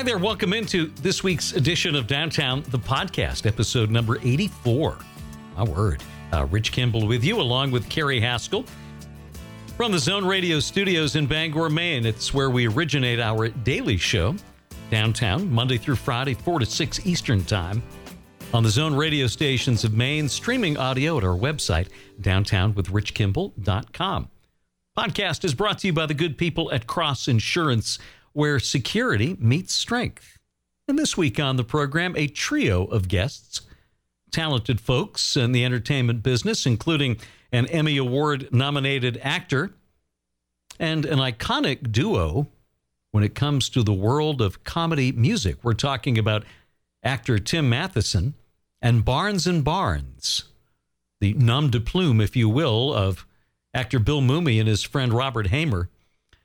Hi there. Welcome into this week's edition of Downtown, the podcast, episode number 84. My word. Uh, Rich Kimball with you, along with Carrie Haskell. From the Zone Radio studios in Bangor, Maine, it's where we originate our daily show, downtown, Monday through Friday, 4 to 6 Eastern Time. On the Zone radio stations of Maine, streaming audio at our website, downtownwithrichkimball.com. Podcast is brought to you by the good people at Cross Insurance where security meets strength. And this week on the program, a trio of guests, talented folks in the entertainment business, including an Emmy Award nominated actor and an iconic duo when it comes to the world of comedy music. We're talking about actor Tim Matheson and Barnes and Barnes, the nom de plume, if you will, of actor Bill Mumy and his friend Robert Haimer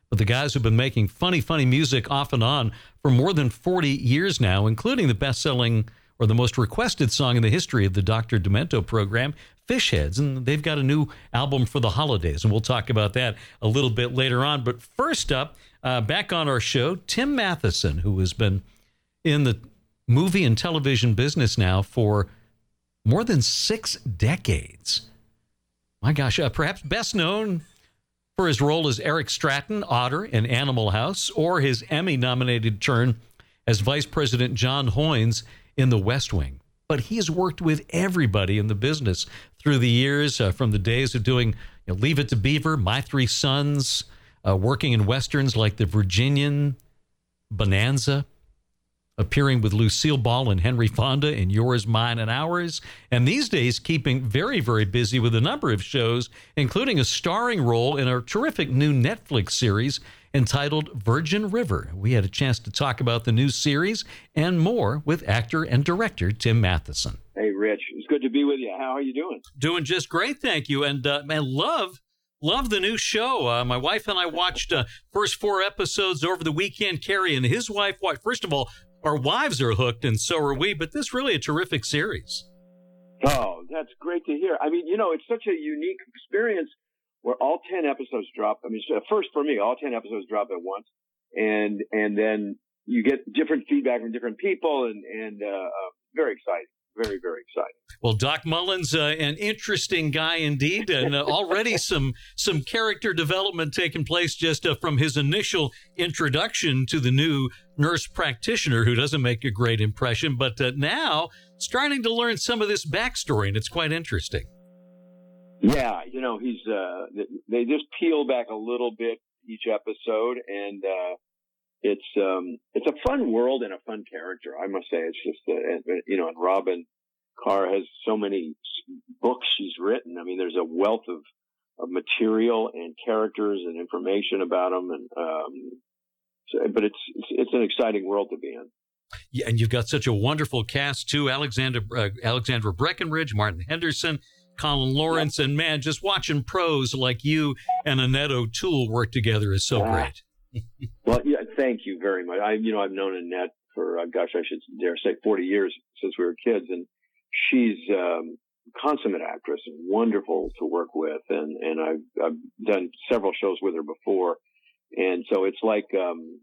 but the guys who've been making funny, funny music off and on for more than 40 years now, including the best selling or the most requested song in the history of the Dr. Demento program, Fish Heads. And they've got a new album for the holidays. And we'll talk about that a little bit later on. But first up, uh, back on our show, Tim Matheson, who has been in the movie and television business now for more than six decades. My gosh, uh, perhaps best known for his role as Eric Stratton, Otter in Animal House, or his Emmy nominated turn as Vice President John Hoynes in The West Wing. But he has worked with everybody in the business through the years, uh, from the days of doing you know, Leave It to Beaver, My Three Sons, uh, working in westerns like The Virginian, Bonanza, appearing with Lucille Ball and Henry Fonda in Yours, Mine, and Ours, and these days keeping very, very busy with a number of shows, including a starring role in a terrific new Netflix series entitled Virgin River. We had a chance to talk about the new series and more with actor and director Tim Matheson. Hey, Rich, it's good to be with you. How are you doing? Doing just great, thank you. And uh, man, love love the new show. Uh, my wife and I watched uh, first four episodes over the weekend. Carrie and his wife. watched. First of all, our wives are hooked, and so are we. But this really a terrific series. Oh, that's great to hear. I mean, you know, it's such a unique experience where all ten episodes drop. I mean, first for me, all ten episodes drop at once, and and then you get different feedback from different people, and and uh, uh very exciting very, very exciting. Well, Doc Mullins, uh, an interesting guy indeed, and uh, already some some character development taking place just uh, from his initial introduction to the new nurse practitioner, who doesn't make a great impression, but uh, now starting to learn some of this backstory, and it's quite interesting. Yeah, you know, he's uh, they just peel back a little bit each episode, and uh, it's um it's a fun world and a fun character. I must say, it's just uh, you know, and Robyn Carr has so many books she's written. I mean, there's a wealth of of material and characters and information about them, and um, so, but it's, it's it's an exciting world to be in. Yeah, and you've got such a wonderful cast too: Alexander uh, Alexandra Breckenridge, Martin Henderson. Colin Lawrence, and man, just watching pros like you and Annette O'Toole work together is so great. well, yeah, thank you very much. I, you know, I've known Annette for, uh, gosh, I should dare say 40 years since we were kids. And she's, um, consummate actress and wonderful to work with. And, and I've, I've done several shows with her before. And so it's like, um,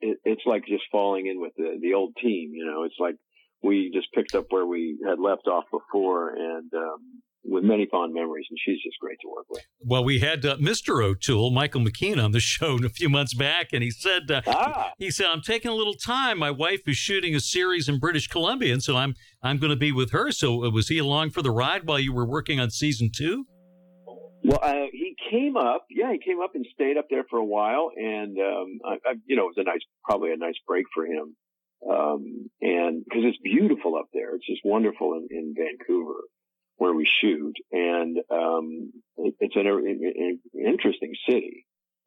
it, it's like just falling in with the, the old team, you know, it's like we just picked up where we had left off before. And, um, with many fond memories, and she's just great to work with. Well, we had uh, Mr. O'Toole, Michael McKean, on the show a few months back, and he said, uh, ah. he said, I'm taking a little time. My wife is shooting a series in British Columbia, and so I'm I'm going to be with her. So uh, was he along for the ride while you were working on season two? Well, uh, he came up. Yeah, he came up and stayed up there for a while, and um, I, I, you know, it was a nice, probably a nice break for him. Um, and because it's beautiful up there, it's just wonderful in, in Vancouver where we shoot, and um, it, it's an, an, interesting city.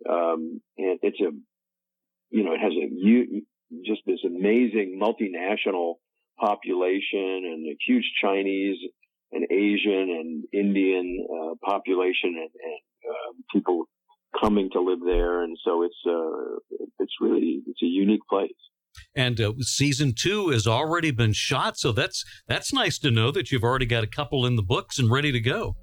Um, and it's a, you know, it has a just this amazing multinational population and a huge Chinese and Asian and Indian uh, population and, and uh, people coming to live there, and so it's uh, it's really it's a unique place and uh, season two has already been shot. So that's that's nice to know that you've already got a couple in the books and ready to go.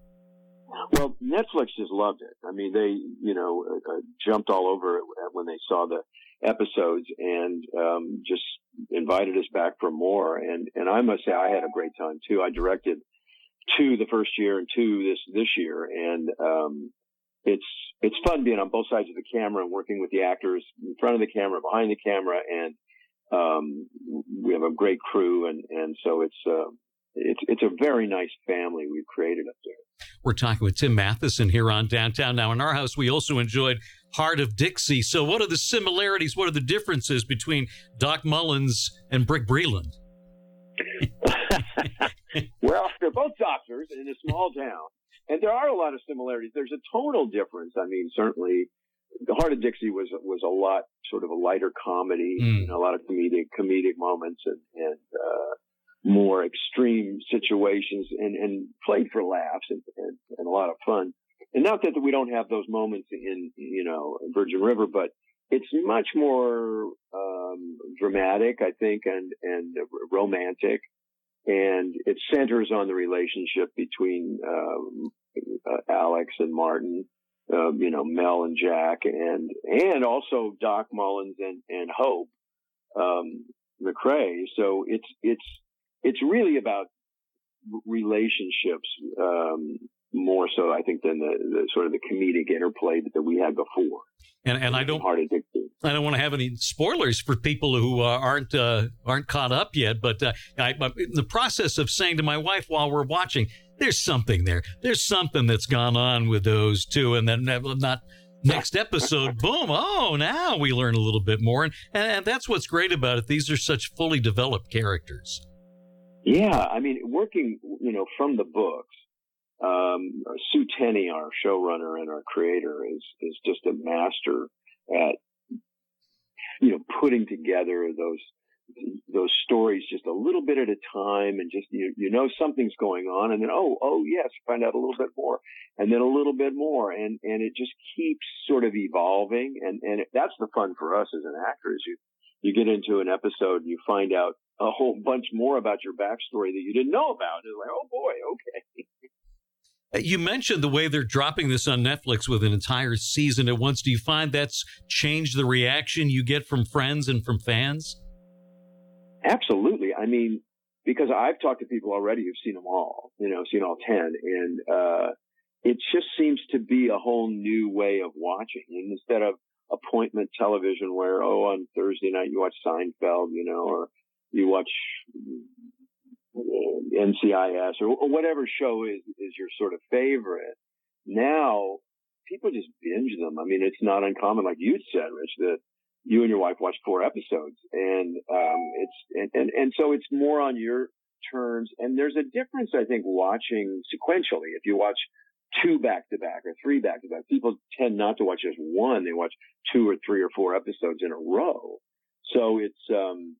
Well, Netflix just loved it. I mean, they you know uh, uh jumped all over it when they saw the episodes and um, just invited us back for more. And and I must say I had a great time too. I directed two the first year and two this this year, and um, it's it's fun being on both sides of the camera and working with the actors in front of the camera, behind the camera, and um, we have a great crew, and and so it's. Uh, it's it's a very nice family we've created up there. We're talking with Tim Matheson here on downtown. Now, in our house, we also enjoyed Hart of Dixie. So, what are the similarities? What are the differences between Doc Mullins and Brick Breland? well, they're both doctors in a small town, and there are a lot of similarities. There's a tonal difference. I mean, certainly, the Hart of Dixie was was a lot sort of a lighter comedy, mm. a lot of comedic comedic moments, and and uh, more extreme situations and, and played for laughs and, and, and, a lot of fun. And not that we don't have those moments in, you know, Virgin River, but it's much more um, dramatic, I think, and, and romantic. And it centers on the relationship between um, uh, Alex and Martin, uh, you know, Mel and Jack, and and also Doc Mullins and and Hope um, McCrea. So it's it's it's really about relationships um, more so, I think, than the, the, sort of the comedic interplay that we had before. And, and I don't I don't want to have any spoilers for people who uh, aren't uh, aren't caught up yet. But uh, I, in the process of saying to my wife while we're watching, there's something there. There's something that's gone on with those two, and then not next episode, boom, oh, now we learn a little bit more. And, and that's what's great about it. These are such fully developed characters. Yeah, I mean, working, you know, from the books, um, Sue Tenney, our showrunner and our creator, is is just a master at, you know, putting together those those stories just a little bit at a time, and just you you know something's going on, and then oh oh yes, find out a little bit more, and then a little bit more, and and it just keeps sort of evolving, and and it, that's the fun for us as an actor is you you get into an episode and you find out a whole bunch more about your backstory that you didn't know about. It's like, oh boy, okay. Uh, you mentioned the way they're dropping this on Netflix with an entire season at once. Do you find that's changed the reaction you get from friends and from fans? Absolutely. I mean, because I've talked to people already who've seen them all, you know, seen all 10, and uh, it just seems to be a whole new way of watching. And instead of appointment television where, oh, on Thursday night you watch Seinfeld, you know, or you watch uh, NCIS or, or whatever show is, is your sort of favorite. Now people just binge them. I mean, it's not uncommon, like you said, Rich, that you and your wife watched four episodes and, um, it's, and, and, and so it's more on your terms. And there's a difference, I think, watching sequentially. If you watch two back to back or three back to back, people tend not to watch just one. They watch two or three or four episodes in a row. So it's, um,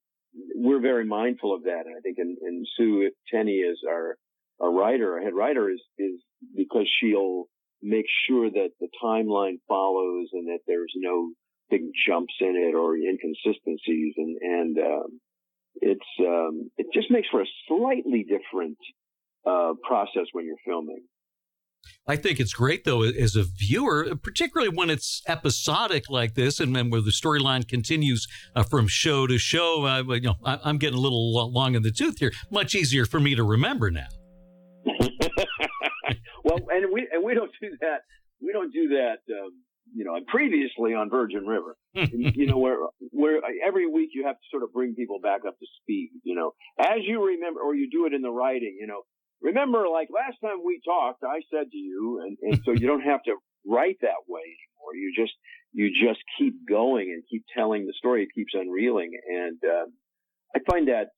we're very mindful of that. And I think in, in Sue Tenney is our, our writer, our head writer is, is because she'll make sure that the timeline follows and that there's no big jumps in it or inconsistencies. And, and, um, it's, um, it just makes for a slightly different, uh, process when you're filming. I think it's great though as a viewer, particularly when it's episodic like this, and then where the storyline continues uh, from show to show. Uh, you know, I, am getting a little long in the tooth here. Much easier for me to remember now. well, and we and we don't do that. We don't do that. Um, you know, previously on Virgin River, you know, where where every week you have to sort of bring people back up to speed. You know, as you remember, or you do it in the writing. You know, remember, like last time we talked, I said to you, and, and so you don't have to write that way anymore. You just, you just keep going and keep telling the story. It keeps unreeling. And, um, I find that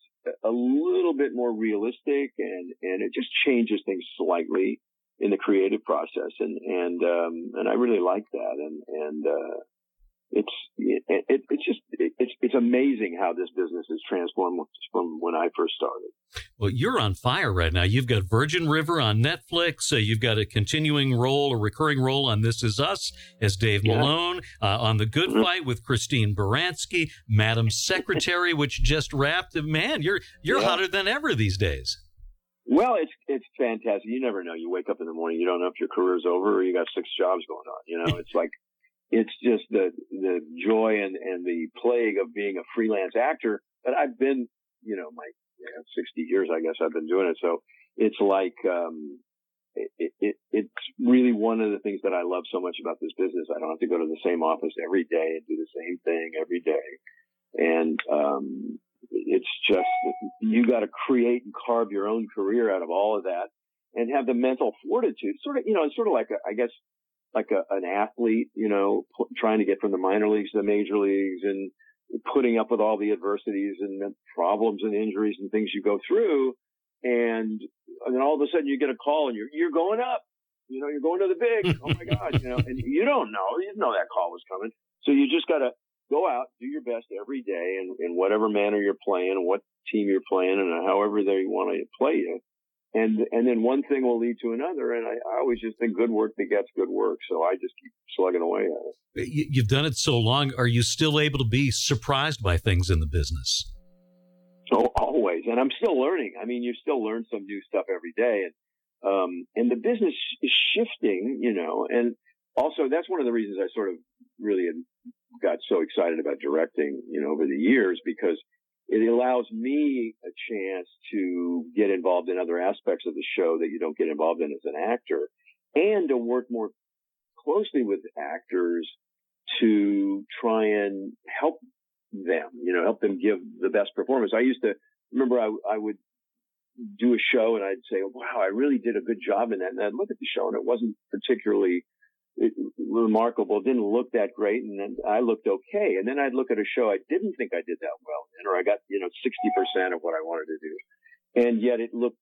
a little bit more realistic and, and it just changes things slightly in the creative process. And, and, um, and I really like that. And, and, uh, it's it, it, it's just it, it's it's amazing how this business has transformed from when I first started. Well, you're on fire right now. You've got Virgin River on Netflix. Uh, you've got a continuing role, a recurring role on This Is Us as Dave yeah. Malone, uh, on The Good mm-hmm. Fight with Christine Baranski, Madam Secretary, which just wrapped. Man, you're you're yeah. hotter than ever these days. Well, it's it's fantastic. You never know. You wake up in the morning, you don't know if your career's over or you got six jobs going on. You know, it's like it's just the the joy and and the plague of being a freelance actor But I've been, you know, my you know, 60 years, I guess I've been doing it. So it's like, um, it, it, it's really one of the things that I love so much about this business. I don't have to go to the same office every day and do the same thing every day. And, um, it's just, you got to create and carve your own career out of all of that and have the mental fortitude. Sort of, you know, it's sort of like, a, I guess, like a, an athlete, you know, p- trying to get from the minor leagues to the major leagues and putting up with all the adversities and problems and injuries and things you go through. And, and then all of a sudden you get a call and you're, you're going up, you know, you're going to the big. Oh my God, you know, and you don't know, you didn't know that call was coming. So you just got to go out, do your best every day in, in whatever manner you're playing and what team you're playing and however they want to play you and and then one thing will lead to another. And I, I, always just think good work begets good work, so I just keep slugging away at it. You've done it so long. Are you still able to be surprised by things in the business? Oh, always, and I'm still learning. I mean, you still learn some new stuff every day, and um, and the business is shifting, you know, and also that's one of the reasons I sort of really got so excited about directing, you know, over the years because it allows me a chance to get involved in other aspects of the show that you don't get involved in as an actor and to work more closely with actors to try and help them, you know, help them give the best performance. I used to remember I, I would do a show and I'd say, oh, wow, I really did a good job in that. And I'd look at the show and it wasn't particularly remarkable, didn't look that great, and then I looked okay. And then I'd look at a show I didn't think I did that well in, or I got, you know, 60% of what I wanted to do. And yet it looked,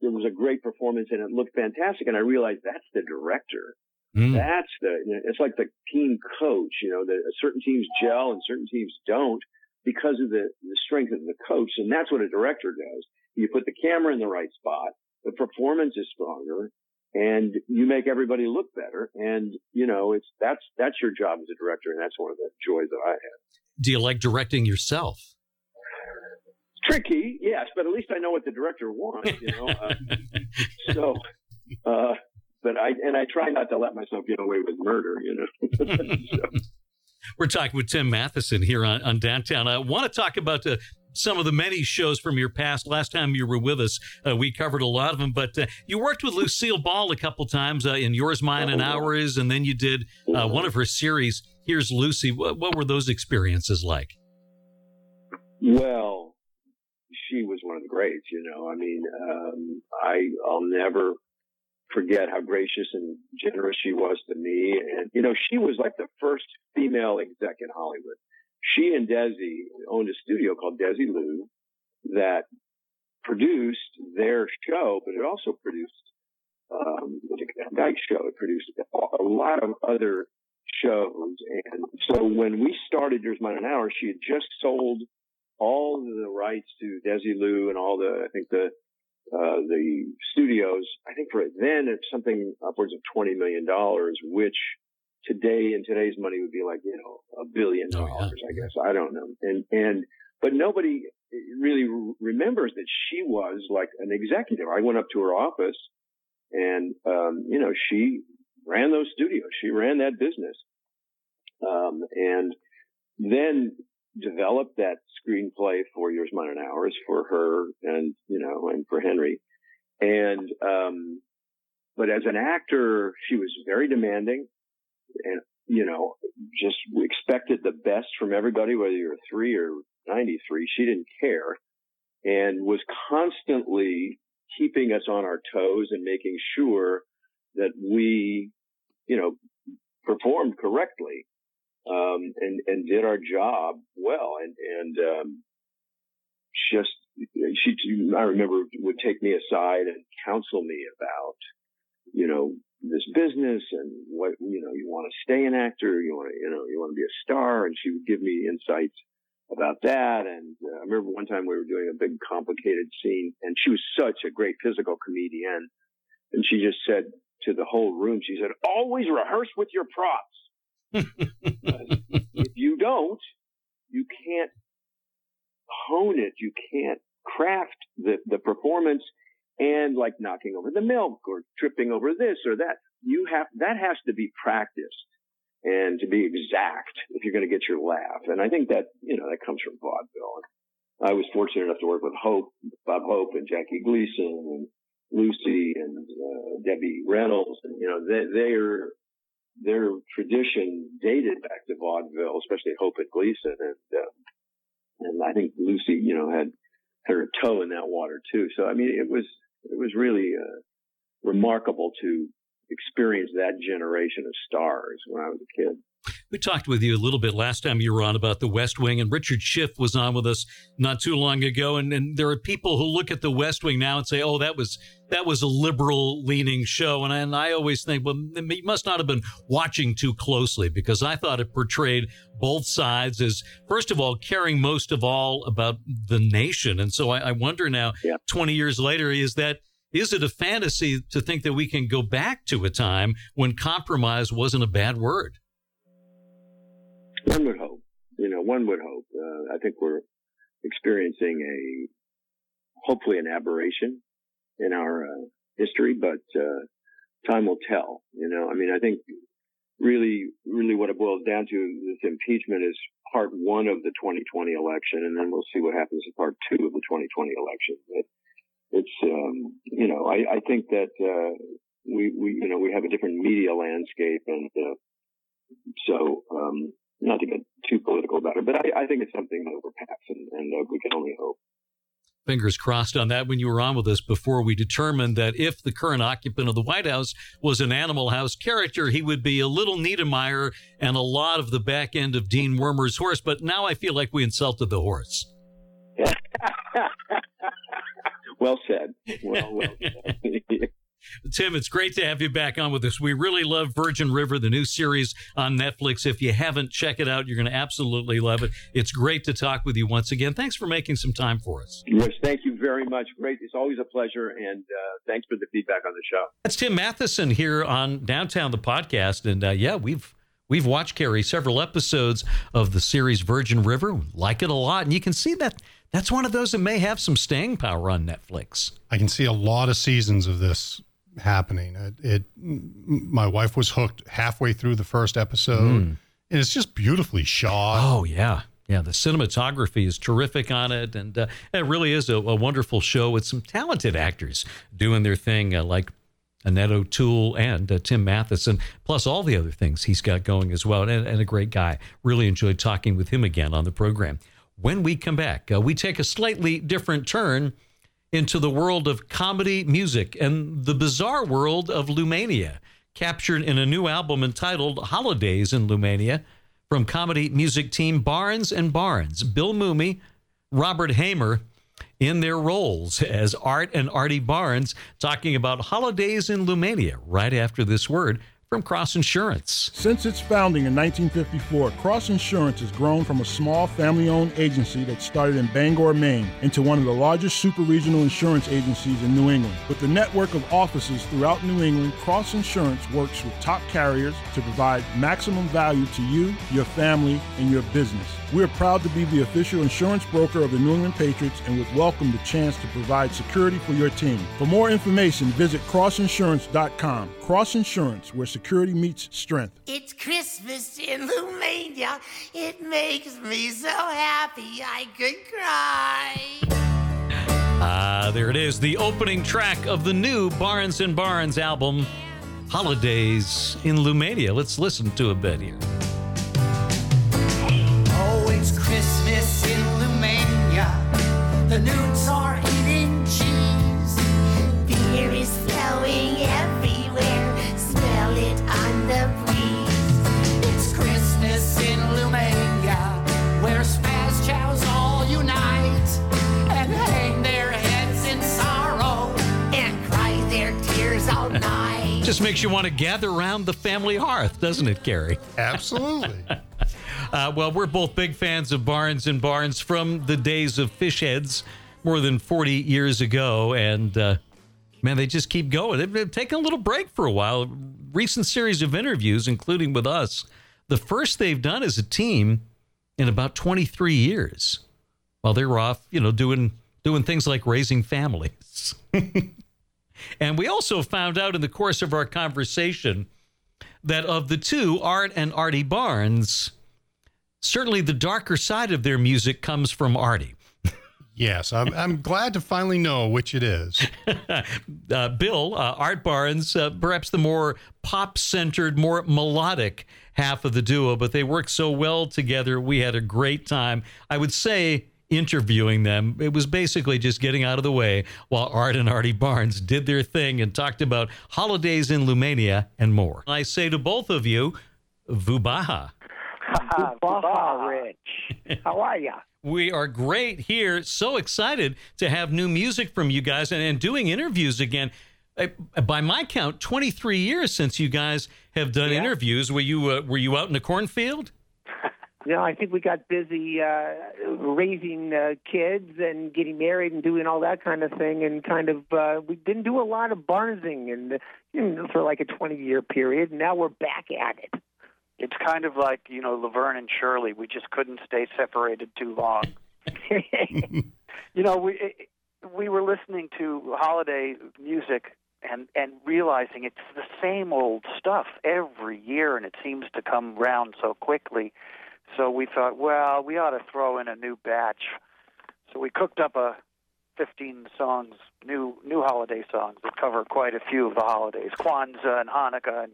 it was a great performance and it looked fantastic. And I realized that's the director. Mm. That's the, you know, it's like the team coach, you know, the certain teams gel and certain teams don't because of the, the strength of the coach. And that's what a director does. You put the camera in the right spot. The performance is stronger and you make everybody look better. And, you know, it's, that's, that's your job as a director. And that's one of the joys that I have. Do you like directing yourself? Tricky, yes, but at least I know what the director wants, you know. Uh, so, uh, but I, and I try not to let myself get away with murder, you know. so. We're talking with Tim Matheson here on, on Downtown. I want to talk about the some of the many shows from your past. Last time you were with us, uh, we covered a lot of them, but uh, you worked with Lucille Ball a couple times uh, in Yours, Mine, and Ours, and then you did uh, one of her series, Here's Lucy. What, what were those experiences like? Well, she was one of the greats, you know. I mean, um, I, I'll never forget how gracious and generous she was to me. And, you know, she was like the first female exec in Hollywood she and Desi owned a studio called Desilu that produced their show, but it also produced um, the Dyke show. It produced a lot of other shows. And so when we started Yours Mine and Ours, she had just sold all the rights to Desilu and all the, I think the, uh, the studios, I think for then it's something upwards of $20 million, which today in today's money would be like, you know, a billion dollars, oh, yeah. I guess. I don't know. And, and, but nobody really remembers that she was like an executive. I went up to her office and, um, you know, she ran those studios. She ran that business. Um, and then developed that screenplay for Yours, Mine, and Ours for her and, you know, and for Henry. And, um, but as an actor, she was very demanding and you know, just expected the best from everybody, whether you're three or 93. She didn't care and was constantly keeping us on our toes and making sure that we, you know, performed correctly, um, and, and did our job well. And, and, um, just, she, I remember would take me aside and counsel me about, you know, this business and what you know you want to stay an actor you want to you know you want to be a star and she would give me insights about that. And uh, I remember one time we were doing a big complicated scene and she was such a great physical comedian and she just said to the whole room she said always rehearse with your props. If you don't you can't hone it you can't craft the the performance and like knocking over the milk or tripping over this or that. You have, that has to be practiced. and to be exact if you're going to get your laugh. And I think that, you know, that comes from vaudeville. I was fortunate enough to work with Hope, Bob Hope and Jackie Gleason and Lucy and uh, Debbie Reynolds. And, you know, they, they're, their tradition dated back to vaudeville, especially Hope and Gleason. And, uh, and I think Lucy, you know, had her toe in that water too. So, I mean, it was, it was really, uh, remarkable to experience that generation of stars when I was a kid. We talked with you a little bit last time you were on about the West Wing, and Richard Schiff was on with us not too long ago. And, and there are people who look at the West Wing now and say, "Oh, that was that was a liberal leaning show." And I, and I always think, well, you must not have been watching too closely because I thought it portrayed both sides as, first of all, caring most of all about the nation. And so I, I wonder now, yeah. twenty years later, is that is it a fantasy to think that we can go back to a time when compromise wasn't a bad word? One would hope. You know, one would hope. Uh, I think we're experiencing a hopefully an aberration in our uh, history, but uh, time will tell. You know, I mean, I think really, really what it boils down to this impeachment is part one of the 2020 election, and then we'll see what happens in part two of the 2020 election. But it's, um, you know, I, I think that uh, we, we, you know, we have a different media landscape, and uh, so um, not to get too political about it, but I, I think it's something that we're past, and, and uh, we can only hope. Fingers crossed on that when you were on with us before we determined that if the current occupant of the White House was an Animal House character, he would be a little Niedermeyer and a lot of the back end of Dean Wormer's horse. But now I feel like we insulted the horse. well said. Well, well said. Tim, it's great to have you back on with us. We really love Virgin River, the new series on Netflix. If you haven't, check it out. You're going to absolutely love it. It's great to talk with you once again. Thanks for making some time for us. Yes, thank you very much. Great. It's always a pleasure. And uh, thanks for the feedback on the show. That's Tim Matheson here on Downtown the podcast. And uh, yeah, we've we've watched Carrie several episodes of the series Virgin River. Like it a lot. And you can see that that's one of those that may have some staying power on Netflix. I can see a lot of seasons of this happening. It, it my wife was hooked halfway through the first episode, mm. and it's just beautifully shot. Oh yeah, yeah. The cinematography is terrific on it, and uh, it really is a, a, wonderful show with some talented actors doing their thing, uh, like Annette O'Toole and uh, Tim Matheson, plus all the other things he's got going as well, and, and, a great guy. Really enjoyed talking with him again on the program. When we come back, uh, we take a slightly different turn into the world of comedy music and the bizarre world of Lumania, captured in a new album entitled Holidays in Lumania from comedy music team Barnes and Barnes. Bill Mumy, Robert Haimer in their roles as Art and Artie Barnes talking about holidays in Lumania right after this word from Cross Insurance. Since its founding in 1954, Cross Insurance has grown from a small family owned agency that started in Bangor, Maine, into one of the largest super regional insurance agencies in New England. With a network of offices throughout New England, Cross Insurance works with top carriers to provide maximum value to you, your family, and your business. We are proud to be the official insurance broker of the New England Patriots and would welcome the chance to provide security for your team. For more information, visit crossinsurance.com. Cross Insurance, where security meets strength. It's Christmas in Lumania. It makes me so happy I could cry. Ah, uh, there it is, the opening track of the new Barnes and Barnes album, Holidays in Lumania. Let's listen to a bit here. The newts are eating cheese. Beer is flowing everywhere. Smell it on the breeze. It's Christmas in Lumania, where spaz chows all unite and hang their heads in sorrow and cry their tears all night. Just makes you want to gather around the family hearth, doesn't it, Gary? Absolutely. Uh, well, we're both big fans of Barnes and Barnes from the days of fish heads more than 40 years ago. And uh, man, they just keep going. They've, they've taken a little break for a while. Recent series of interviews, including with us, the first they've done as a team in about 23 years. While they were off, you know, doing doing things like raising families. and we also found out in the course of our conversation that of the two, Art and Artie Barnes, certainly the darker side of their music comes from Artie. Yes, I'm, I'm glad to finally know which it is. uh, Bill, uh, Art Barnes, uh, perhaps the more pop centered, more melodic half of the duo, but they work so well together. We had a great time. I would say interviewing them, it was basically just getting out of the way while Art and Artie Barnes did their thing and talked about holidays in Lumania and more. I say to both of you, Voobaha. Baja Rich. How are ya? We are great here. So excited to have new music from you guys and, and doing interviews again. Uh, By my count, 23 years since you guys have done Yeah. interviews. Were you uh, were you out in the cornfield? No, I think we got busy uh, raising uh, kids and getting married and doing all that kind of thing, and kind of uh, we didn't do a lot of barnsing and you know, for like a 20 year period. Now we're back at it. It's kind of like you know Laverne and Shirley. We just couldn't stay separated too long. You know, we we were listening to holiday music and and realizing it's the same old stuff every year, and it seems to come round so quickly. So we thought, well, we ought to throw in a new batch. So we cooked up a 15 songs, new new holiday songs that cover quite a few of the holidays: Kwanzaa and Hanukkah and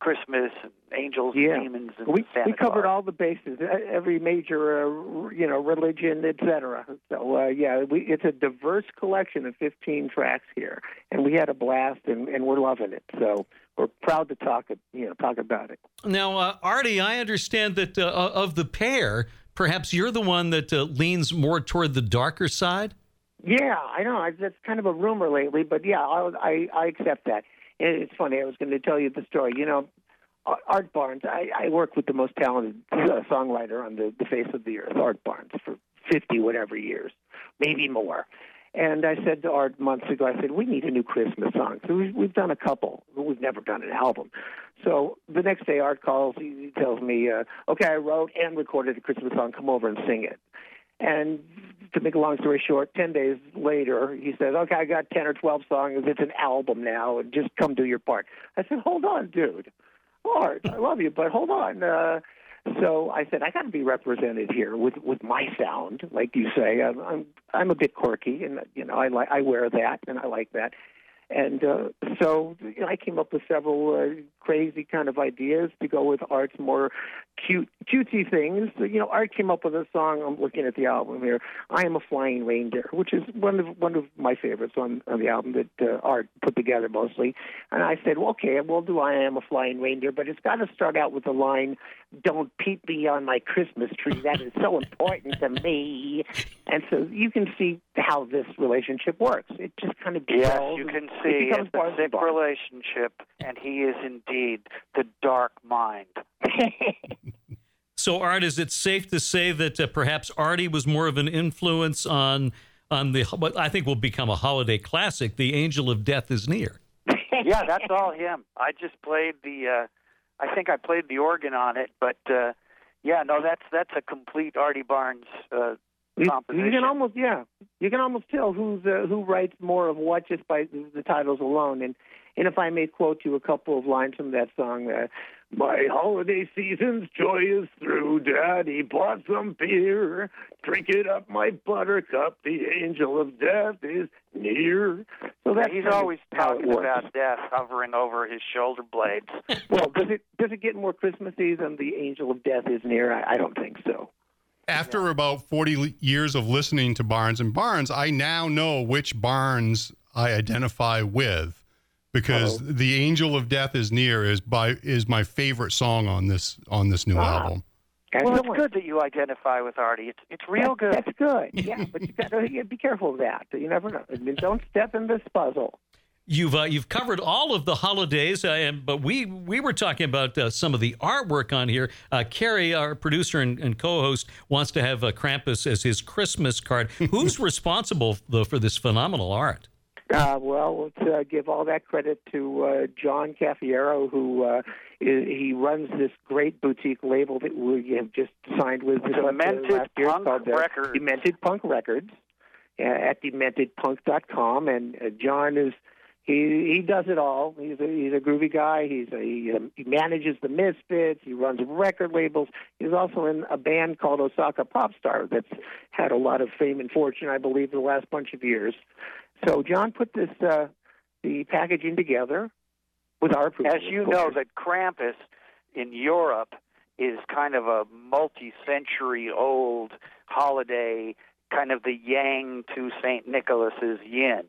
Christmas and Angels Yeah. and Demons and we Santa we covered Claus. all the bases, every major uh, you know religion, etc. So uh, yeah, we, it's a diverse collection of 15 tracks here, and we had a blast, and, and we're loving it. So we're proud to talk you know talk about it. Now, uh, Artie, I understand that uh, of the pair, perhaps you're the one that uh, leans more toward the darker side. Yeah, I know. That's kind of a rumor lately, but yeah, I I, I accept that. It's funny. I was going to tell you the story. You know, Art Barnes. I, I work with the most talented songwriter on the, the face of the earth, Art Barnes, for fifty whatever years, maybe more. And I said to Art months ago, I said, we need a new Christmas song. So we've, we've done a couple, but we've never done an album. So the next day, Art calls. He tells me, uh, okay, I wrote and recorded a Christmas song. Come over and sing it. And to make a long story short, 10 days later, he says, okay, I got 10 or 12 songs. It's an album now. Just come do your part. I said, hold on, dude. Art, I love you, but hold on. Uh, so I said, I got to be represented here with with my sound, like you say. I'm I'm, I'm a bit quirky, and you know I like I wear that, and I like that. And uh, so you know, I came up with several uh, crazy kind of ideas to go with Art's more cute, cutesy things. You know, Art came up with a song. I'm looking at the album here. I am a flying reindeer, which is one of one of my favorites on, on the album that uh, Art put together mostly. And I said, well, okay, we'll do I am a flying reindeer, but it's got to start out with the line, "Don't peep me on my Christmas tree. That is so important to me." And so you can see how this relationship works. It just kind of Yes, you can it see becomes it's a thick relationship, and he is indeed the dark mind. So, Art, is it safe to say that uh, perhaps Artie was more of an influence on on the what I think will become a holiday classic, "The Angel of Death is Near"? yeah, that's all him. I just played the. uh I think I played the organ on it, but uh yeah, no, that's that's a complete Artie Barnes uh You, you can almost yeah, you can almost tell who's uh, who writes more of what just by the, the titles alone. And and if I may quote you a couple of lines from that song, uh, my holiday season's joy is through. Daddy bought some beer, drink it up, my buttercup. The angel of death is near. So that's He's always talking about death hovering over his shoulder blades. Well, does it does it get more Christmassy than the angel of death is near? I, I don't think so. After about 40 years of listening to Barnes and Barnes, I now know which Barnes I identify with because The Angel of Death is Near is by is my favorite song on this on this new Ah. album. Well, it's good that you identify with Artie. It's it's real good. That's good. Yeah, but you got to be careful of that. You never know. I mean, don't step in this puzzle. You've uh, you've covered all of the holidays, uh, and, but we we were talking about uh, some of the artwork on here. Uh, Carrie, our producer and, and co-host, wants to have uh, Krampus as his Christmas card. Who's responsible though for this phenomenal art? Uh, well, let's uh, give all that credit to uh, John Cafiero, who uh, i he runs this great boutique label that we have just signed with uh, Demented last year Punk called uh, Records. Demented Punk Records uh, at dementedpunk.com. And uh, John is he he does it all. He's a he's a groovy guy. He's a he, um, he manages the Misfits. He runs record labels. He's also in a band called Osaka Popstar that's had a lot of fame and fortune, I believe, the last bunch of years. So John put this uh, the packaging together with our approval. As you know, that Krampus in Europe is kind of a multi-century old holiday, kind of the yang to St. Nicholas's yin.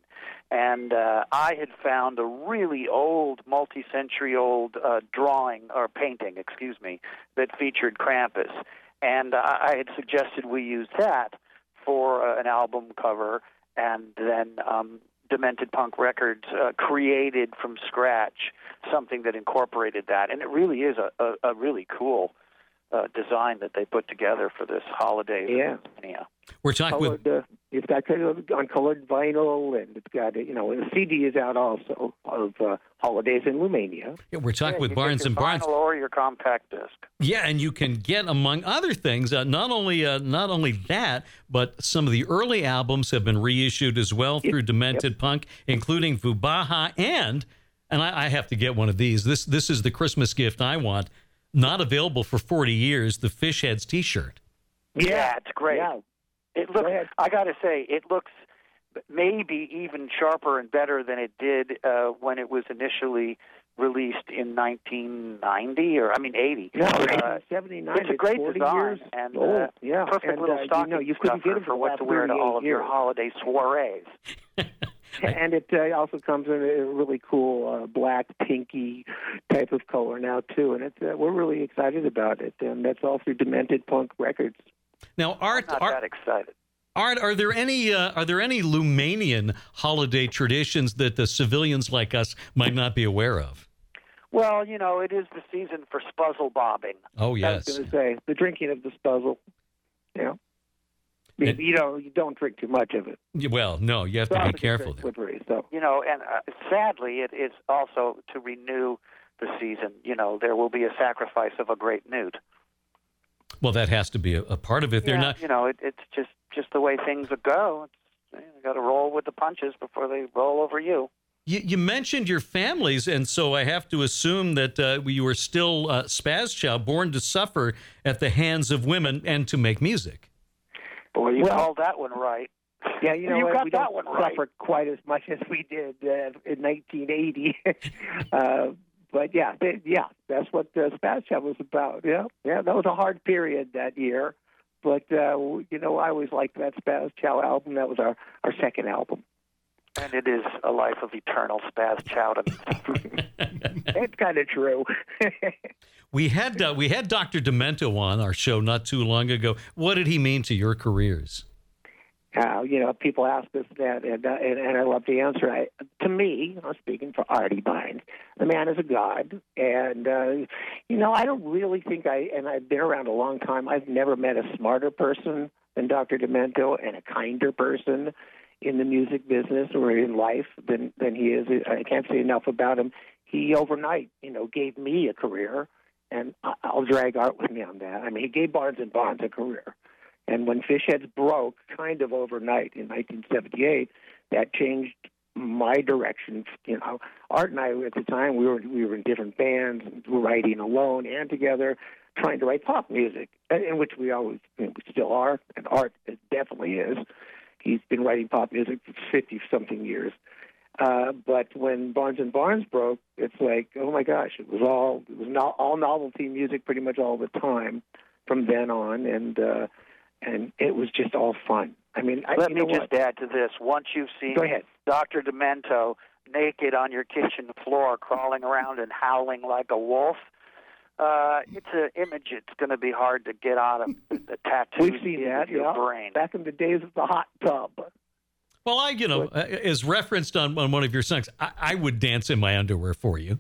And uh, I had found a really old, multi-century old uh, drawing or painting, excuse me, that featured Krampus, and I had suggested we use that for uh, an album cover, and then um, Demented Punk Records uh, created from scratch something that incorporated that, and it really is a, a, a really cool uh, design that they put together for this holiday. Yeah. Yeah. We're talking with uh, it's got kind of on colored vinyl, and it's got you know the CD is out also of uh, Holidays in Lumania. yeah, we're talking Yeah, with you Barnes get and Barnes. vinyl or your compact disc. Yeah, and you can get among other things uh, not only uh, not only that, but some of the early albums have been reissued as well through Demented Punk, including Voobaha and and I, I have to get one of these. This this is the Christmas gift I want. Not available for forty years. The Fish Heads T-shirt. Yeah, it's great. Yeah, It looks. ahead. I got to say, it looks maybe even sharper and better than it did uh, when it was initially released in 1990 or I mean 80. no, Uh, 79. it's a great 40 design years and old. uh, yeah, perfect and, little uh, stocking you know, you couldn't stuffer get it for what to wear to all of your holiday soirees. and it uh, also comes in a really cool uh, black pinky type of color now too and it's uh, we're really excited about it and that's all through demented punk records Now, Art, Not Art, that excited. Art, are there any uh, are there any Lumanian holiday traditions that the civilians like us might not be aware of? Well, you know, it is the season for spuzzle bobbing. Oh yes, I yes, was going to say the drinking of the spuzzle you know I mean, And- you know you don't drink too much of it well, no, you have to It's be also careful very there. slippery so You know, and uh, sadly, it is also to renew the season. You know, there will be a sacrifice of a great newt. Well, that has to be a, a part of it. They're Yeah, not. You know, it, it's just just the way things go. It's, you got to roll with the punches before they roll over you. You, you mentioned your families, and so I have to assume that uh, you were still uh, Spaz Chow, born to suffer at the hands of women and to make music. Boy, you Well- called that one right. Yeah, you know, You what, got we that don't one right. suffer quite as much as we did uh, in 1980. uh, but yeah, th- yeah, that's what uh, Spaz was about. Yeah, yeah, that was a hard period that year. But uh, you know, I always liked that Spaz Chow album. That was our our second album. And it is a life of eternal spaz chowden. It's kind of true. We had uh, we had Dr. Demento on our show not too long ago. What did he mean to your careers? Uh, you know, people ask us that, and, uh, and, and I love to answer. I, to me, I'm speaking for Artie Barnes. The man is a god, and uh, you know, I don't really think I. And I've been around a long time. I've never met a smarter person than Dr. Demento, and a kinder person in the music business or in life than than he is. I can't say enough about him. He overnight, you know, gave me a career, and I'll drag Art with me on that. I mean, he gave Barnes and Barnes a career. And when Fish Heads broke, kind of overnight in 1978, that changed my direction. You know, Art and I at the time we were we were in different bands, writing alone and together, trying to write pop music, in which we always you know, we still are, and Art definitely is. He's been writing pop music for 50 something years. Uh, but when Barnes and Barnes broke, it's like, oh my gosh, it was all it was not all novelty music pretty much all the time from then on, and uh, and it was just all fun. I mean, I, Let you me just what? add to this. Once you've seen Dr. Demento naked on your kitchen floor, crawling around and howling like a wolf, uh, it's an image it's going to be hard to get out of the, the tattoo We've seen that, your yeah. brain. Back in the days of the hot tub. Well, I, you know, uh, as referenced on, on one of your songs, I, I would dance in my underwear for you.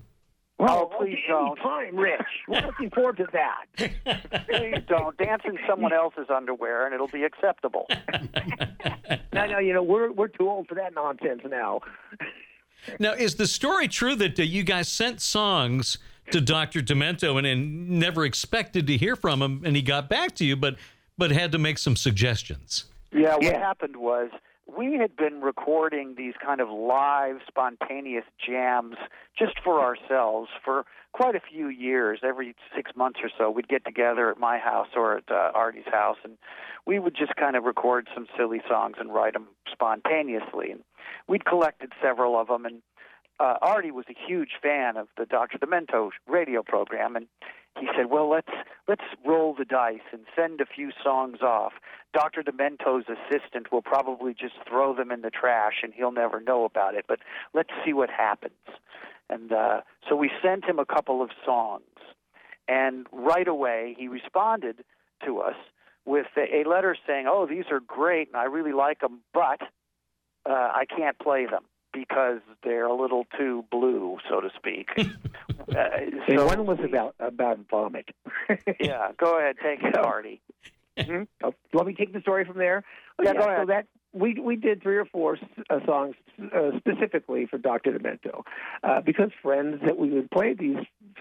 Oh, please don't. Time, Rich. We're looking forward to that. Please don't dance in someone else's underwear, and it'll be acceptable. no, no, you know we're we're too old for that nonsense now. Now, is the story true that uh, you guys sent songs to Dr. Demento and, and never expected to hear from him, and he got back to you, but but had to make some suggestions? Yeah, what Yeah. happened was we had been recording these kind of live, spontaneous jams just for ourselves for quite a few years. Every six months or so, we'd get together at my house or at uh, Artie's house, and we would just kind of record some silly songs and write them spontaneously. And we'd collected several of them, and uh, Artie was a huge fan of the Dr. Demento radio program, and he said, "Well, let's let's roll the dice and send a few songs off. Dr. Demento's assistant will probably just throw them in the trash, and he'll never know about it. But let's see what happens." And uh, so we sent him a couple of songs, and right away he responded to us with a, letter saying, "Oh, these are great, and I really like them, but uh, I can't play them." Because they're a little too blue, so to speak. uh, and so one was we- about about vomit. yeah, go ahead, take it, So- Artie. Mhm. Oh, let me take the story from there. Oh, Yeah, go So that we we did three or four uh, songs uh, specifically for Dr. Demento uh, because friends that we would play these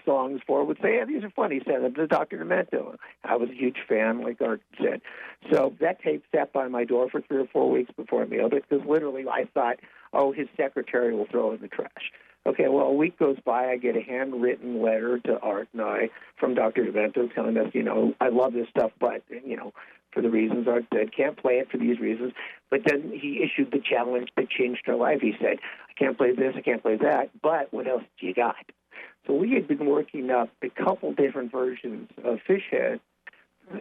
songs for would say, "Yeah, these are funny. Send them to Dr. Demento." I was a huge fan, like Art said. So that tape sat by my door for three or four weeks before I mailed it because literally I thought, "Oh, his secretary will throw in the trash." Okay, well, a week goes by. I get a handwritten letter to Art and I from Dr. Demento telling us, you know, I love this stuff, but, you know, for the reasons Art said, can't play it for these reasons. But then he issued the challenge that changed our life. He said, I can't play this, I can't play that, but what else do you got? So we had been working up a couple different versions of Fishhead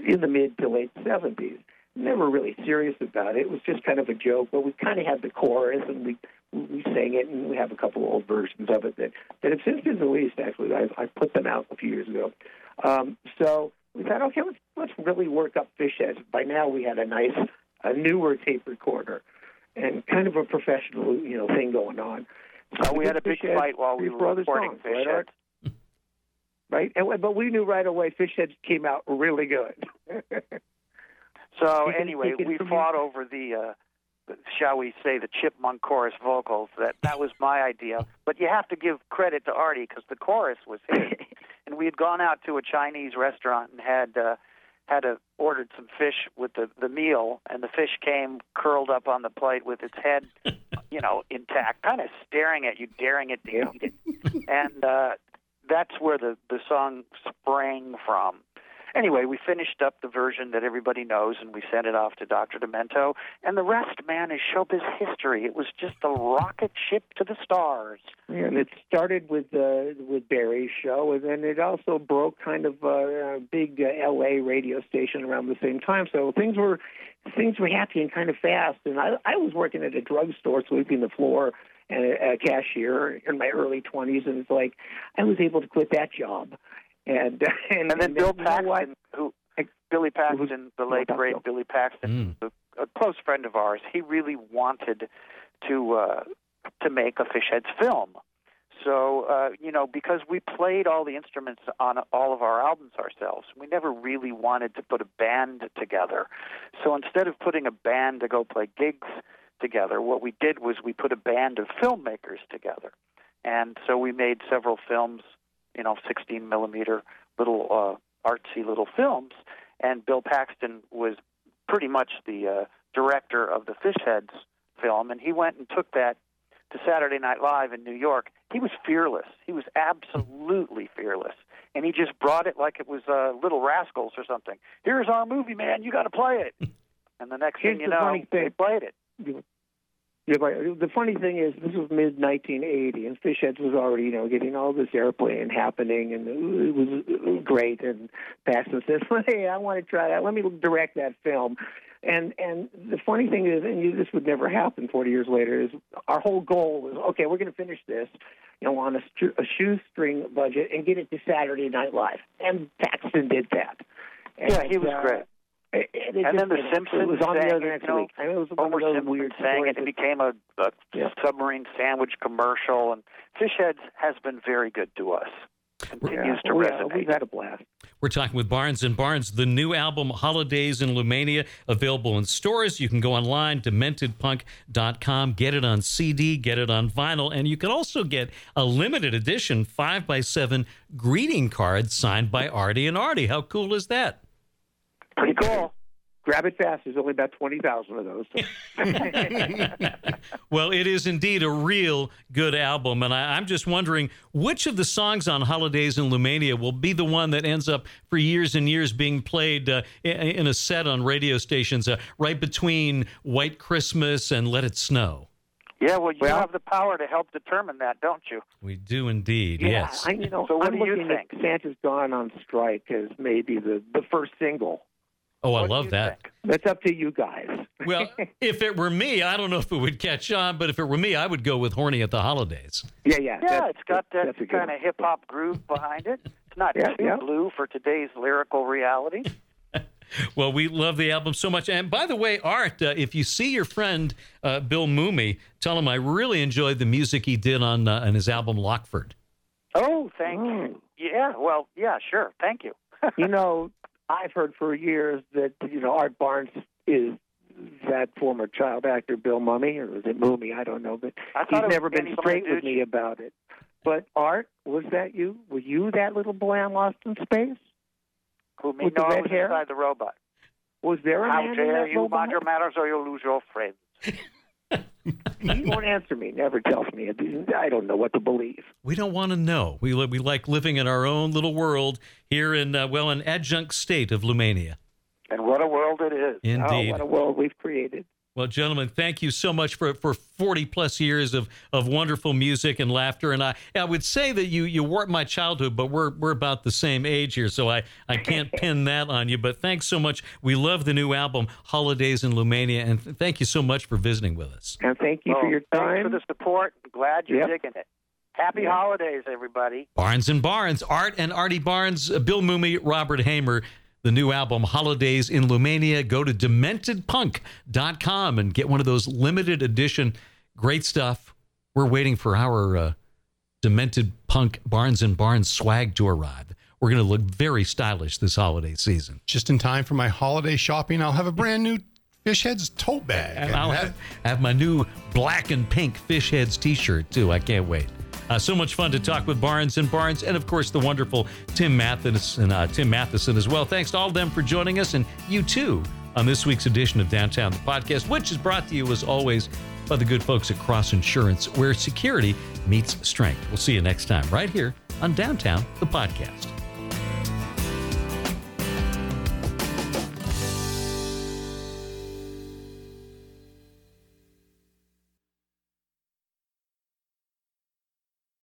in the mid to late 70s. Never really serious about it. It was just kind of a joke, but we kind of had the chorus and we we sang it, and we have a couple old versions of it that, that have since been released. Actually, I, I put them out a few years ago. Um, so we thought, okay, let's let's really work up fish heads. By now, we had a nice, a newer tape recorder, and kind of a professional, you know, thing going on. So we had a big fight while we were recording songs, Fish right, Heads. Right, and, but we knew right away Fish Heads came out really good. So anyway, we fought over the, uh, shall we say, the chipmunk chorus vocals. That that was my idea. But you have to give credit to Artie because the chorus was his. and we had gone out to a Chinese restaurant and had uh, had a, ordered some fish with the the meal, and the fish came curled up on the plate with its head, you know, intact, kind of staring at you, daring it to eat it. And uh, that's where the the song sprang from. Anyway, we finished up the version that everybody knows, and we sent it off to Dr. Demento. And the rest, man, is showbiz history. It was just a rocket ship to the stars. Yeah, and it started with uh, with Barry's show, and then it also broke kind of uh, a big uh, L.A. radio station around the same time. So things were things were happening kind of fast. And I, I was working at a drugstore, sweeping the floor, and a, a cashier in my early twenties, and it's like I was able to quit that job. And and, And then Bill you know what? Paxton, who Billy Paxton, the late great Paxton. Billy Paxton, Mm. a close friend of ours, he really wanted to uh, to make a Fishheads film. So uh, you know, because we played all the instruments on all of our albums ourselves, we never really wanted to put a band together. So instead of putting a band to go play gigs together, what we did was we put a band of filmmakers together, and so we made several films, you know, 16 millimeter little uh, artsy little films, and Bill Paxton was pretty much the uh, director of the Fishheads film, and he went and took that to Saturday Night Live in New York. He was fearless. He was absolutely fearless, and he just brought it like it was uh, Little Rascals or something. Here's our movie, man. You got to play it. And the next Here's thing you know, they played it. The funny thing is, this was mid 1980, and Fishheads was already, you know, getting all this airplane happening, and it was great. And Paxton says, "Hey, I want to try that. Let me direct that film." And and the funny thing is, and you, this would never happen 40 years later, is our whole goal was, okay, we're going to finish this, you know, on a, a shoestring budget and get it to Saturday Night Live. And Paxton did that. And, Yeah, he was uh, great. It- it And then The it- Simpsons It was on the sang air the it, next you know, week. I mean, it was one Homer Simpson weird sang it. It became a, a Yeah. submarine sandwich commercial, and Fishheads has been very good to us. Continues to we, resonate. We've had a blast. We're talking with Barnes and Barnes, the new album Holidays in Lumania, available in stores. You can go online, dementedpunk.com, get it on CD, get it on vinyl, and you can also get a limited edition 5x7 greeting card signed by Artie and Artie. How cool is that? Pretty cool. grab it fast. There's only about twenty thousand of those. well, it is indeed a real good album, and I, am just wondering which of the songs on Holidays in Lumania will be the one that ends up for years and years being played uh, in, in, a set on radio stations uh, right between White Christmas and Let It Snow. Yeah, well, you Well- have the power to help determine that, don't you? We do indeed. Yeah, yes. I, you know, So what I'm do you think? Santa's Gone on Strike as maybe the the first single. Oh, I What love that. think? That's up to you guys. Well, if it were me, I don't know if it would catch on, but if it were me, I would go with "Horny at the Holidays." yeah, yeah, Yeah, that's- it's got that that's a good kind of hip hop groove behind it. It's not Yeah, too yeah. blue for today's lyrical reality. Well, we love the album so much. And by the way, Art, uh, if you see your friend uh, Bill Mumy, tell him I really enjoyed the music he did on uh, on his album Lockford. Oh, thank Mm. you. Yeah, well, yeah, sure. Thank you. you know, I've heard for years that you know Art Barnes is that former child actor Bill Mummy, or was it Mummy? I don't know, but I he's thought it was never been straight with me about it. But Art, was that you? Were you that little boy on Lost in Space? Who me With the know I red was hair? inside the robot. Was there a How man in dare that you robot? your manners or you'll lose your friends. he won't answer me. Never tells me. I don't know what to believe. We don't want to know. We we like living in our own little world here in uh, well, an adjunct state of Lumania. And what a world it is. Indeed. Oh, what a world we've created. Well, gentlemen, thank you so much for, for 40 plus years of, of wonderful music and laughter. And I, I would say that you, you warped my childhood, but we're, we're about the same age here, so I, I can't pin that on you. But thanks so much. We love the new album, Holidays in Lumania, and th- thank you so much for visiting with us. And thank you Well, for your Thanks time. for the support. Glad you're Yep. digging it. Happy holidays, everybody. Barnes and Barnes, Art and Artie Barnes, uh, Bill Mumy, Robert Haimer. The new album, Holidays in Lumania. Go to dementedpunk.com and get one of those limited edition great stuff. We're waiting for our uh, Demented Punk Barnes and Barnes swag to arrive. We're going to look very stylish this holiday season. Just in time for my holiday shopping, I'll have a brand new Fish Heads tote bag. And I'll have, have my new black and pink Fish Heads t shirt, too. I can't wait. Uh, so much fun to talk with Barnes and Barnes, and of course the wonderful Tim Matheson, uh, Tim Matheson as well. Thanks to all of them for joining us, and you too on this week's edition of Downtown the Podcast, which is brought to you as always by the good folks at Cross Insurance, where security meets strength. We'll see you next time right here on Downtown the Podcast.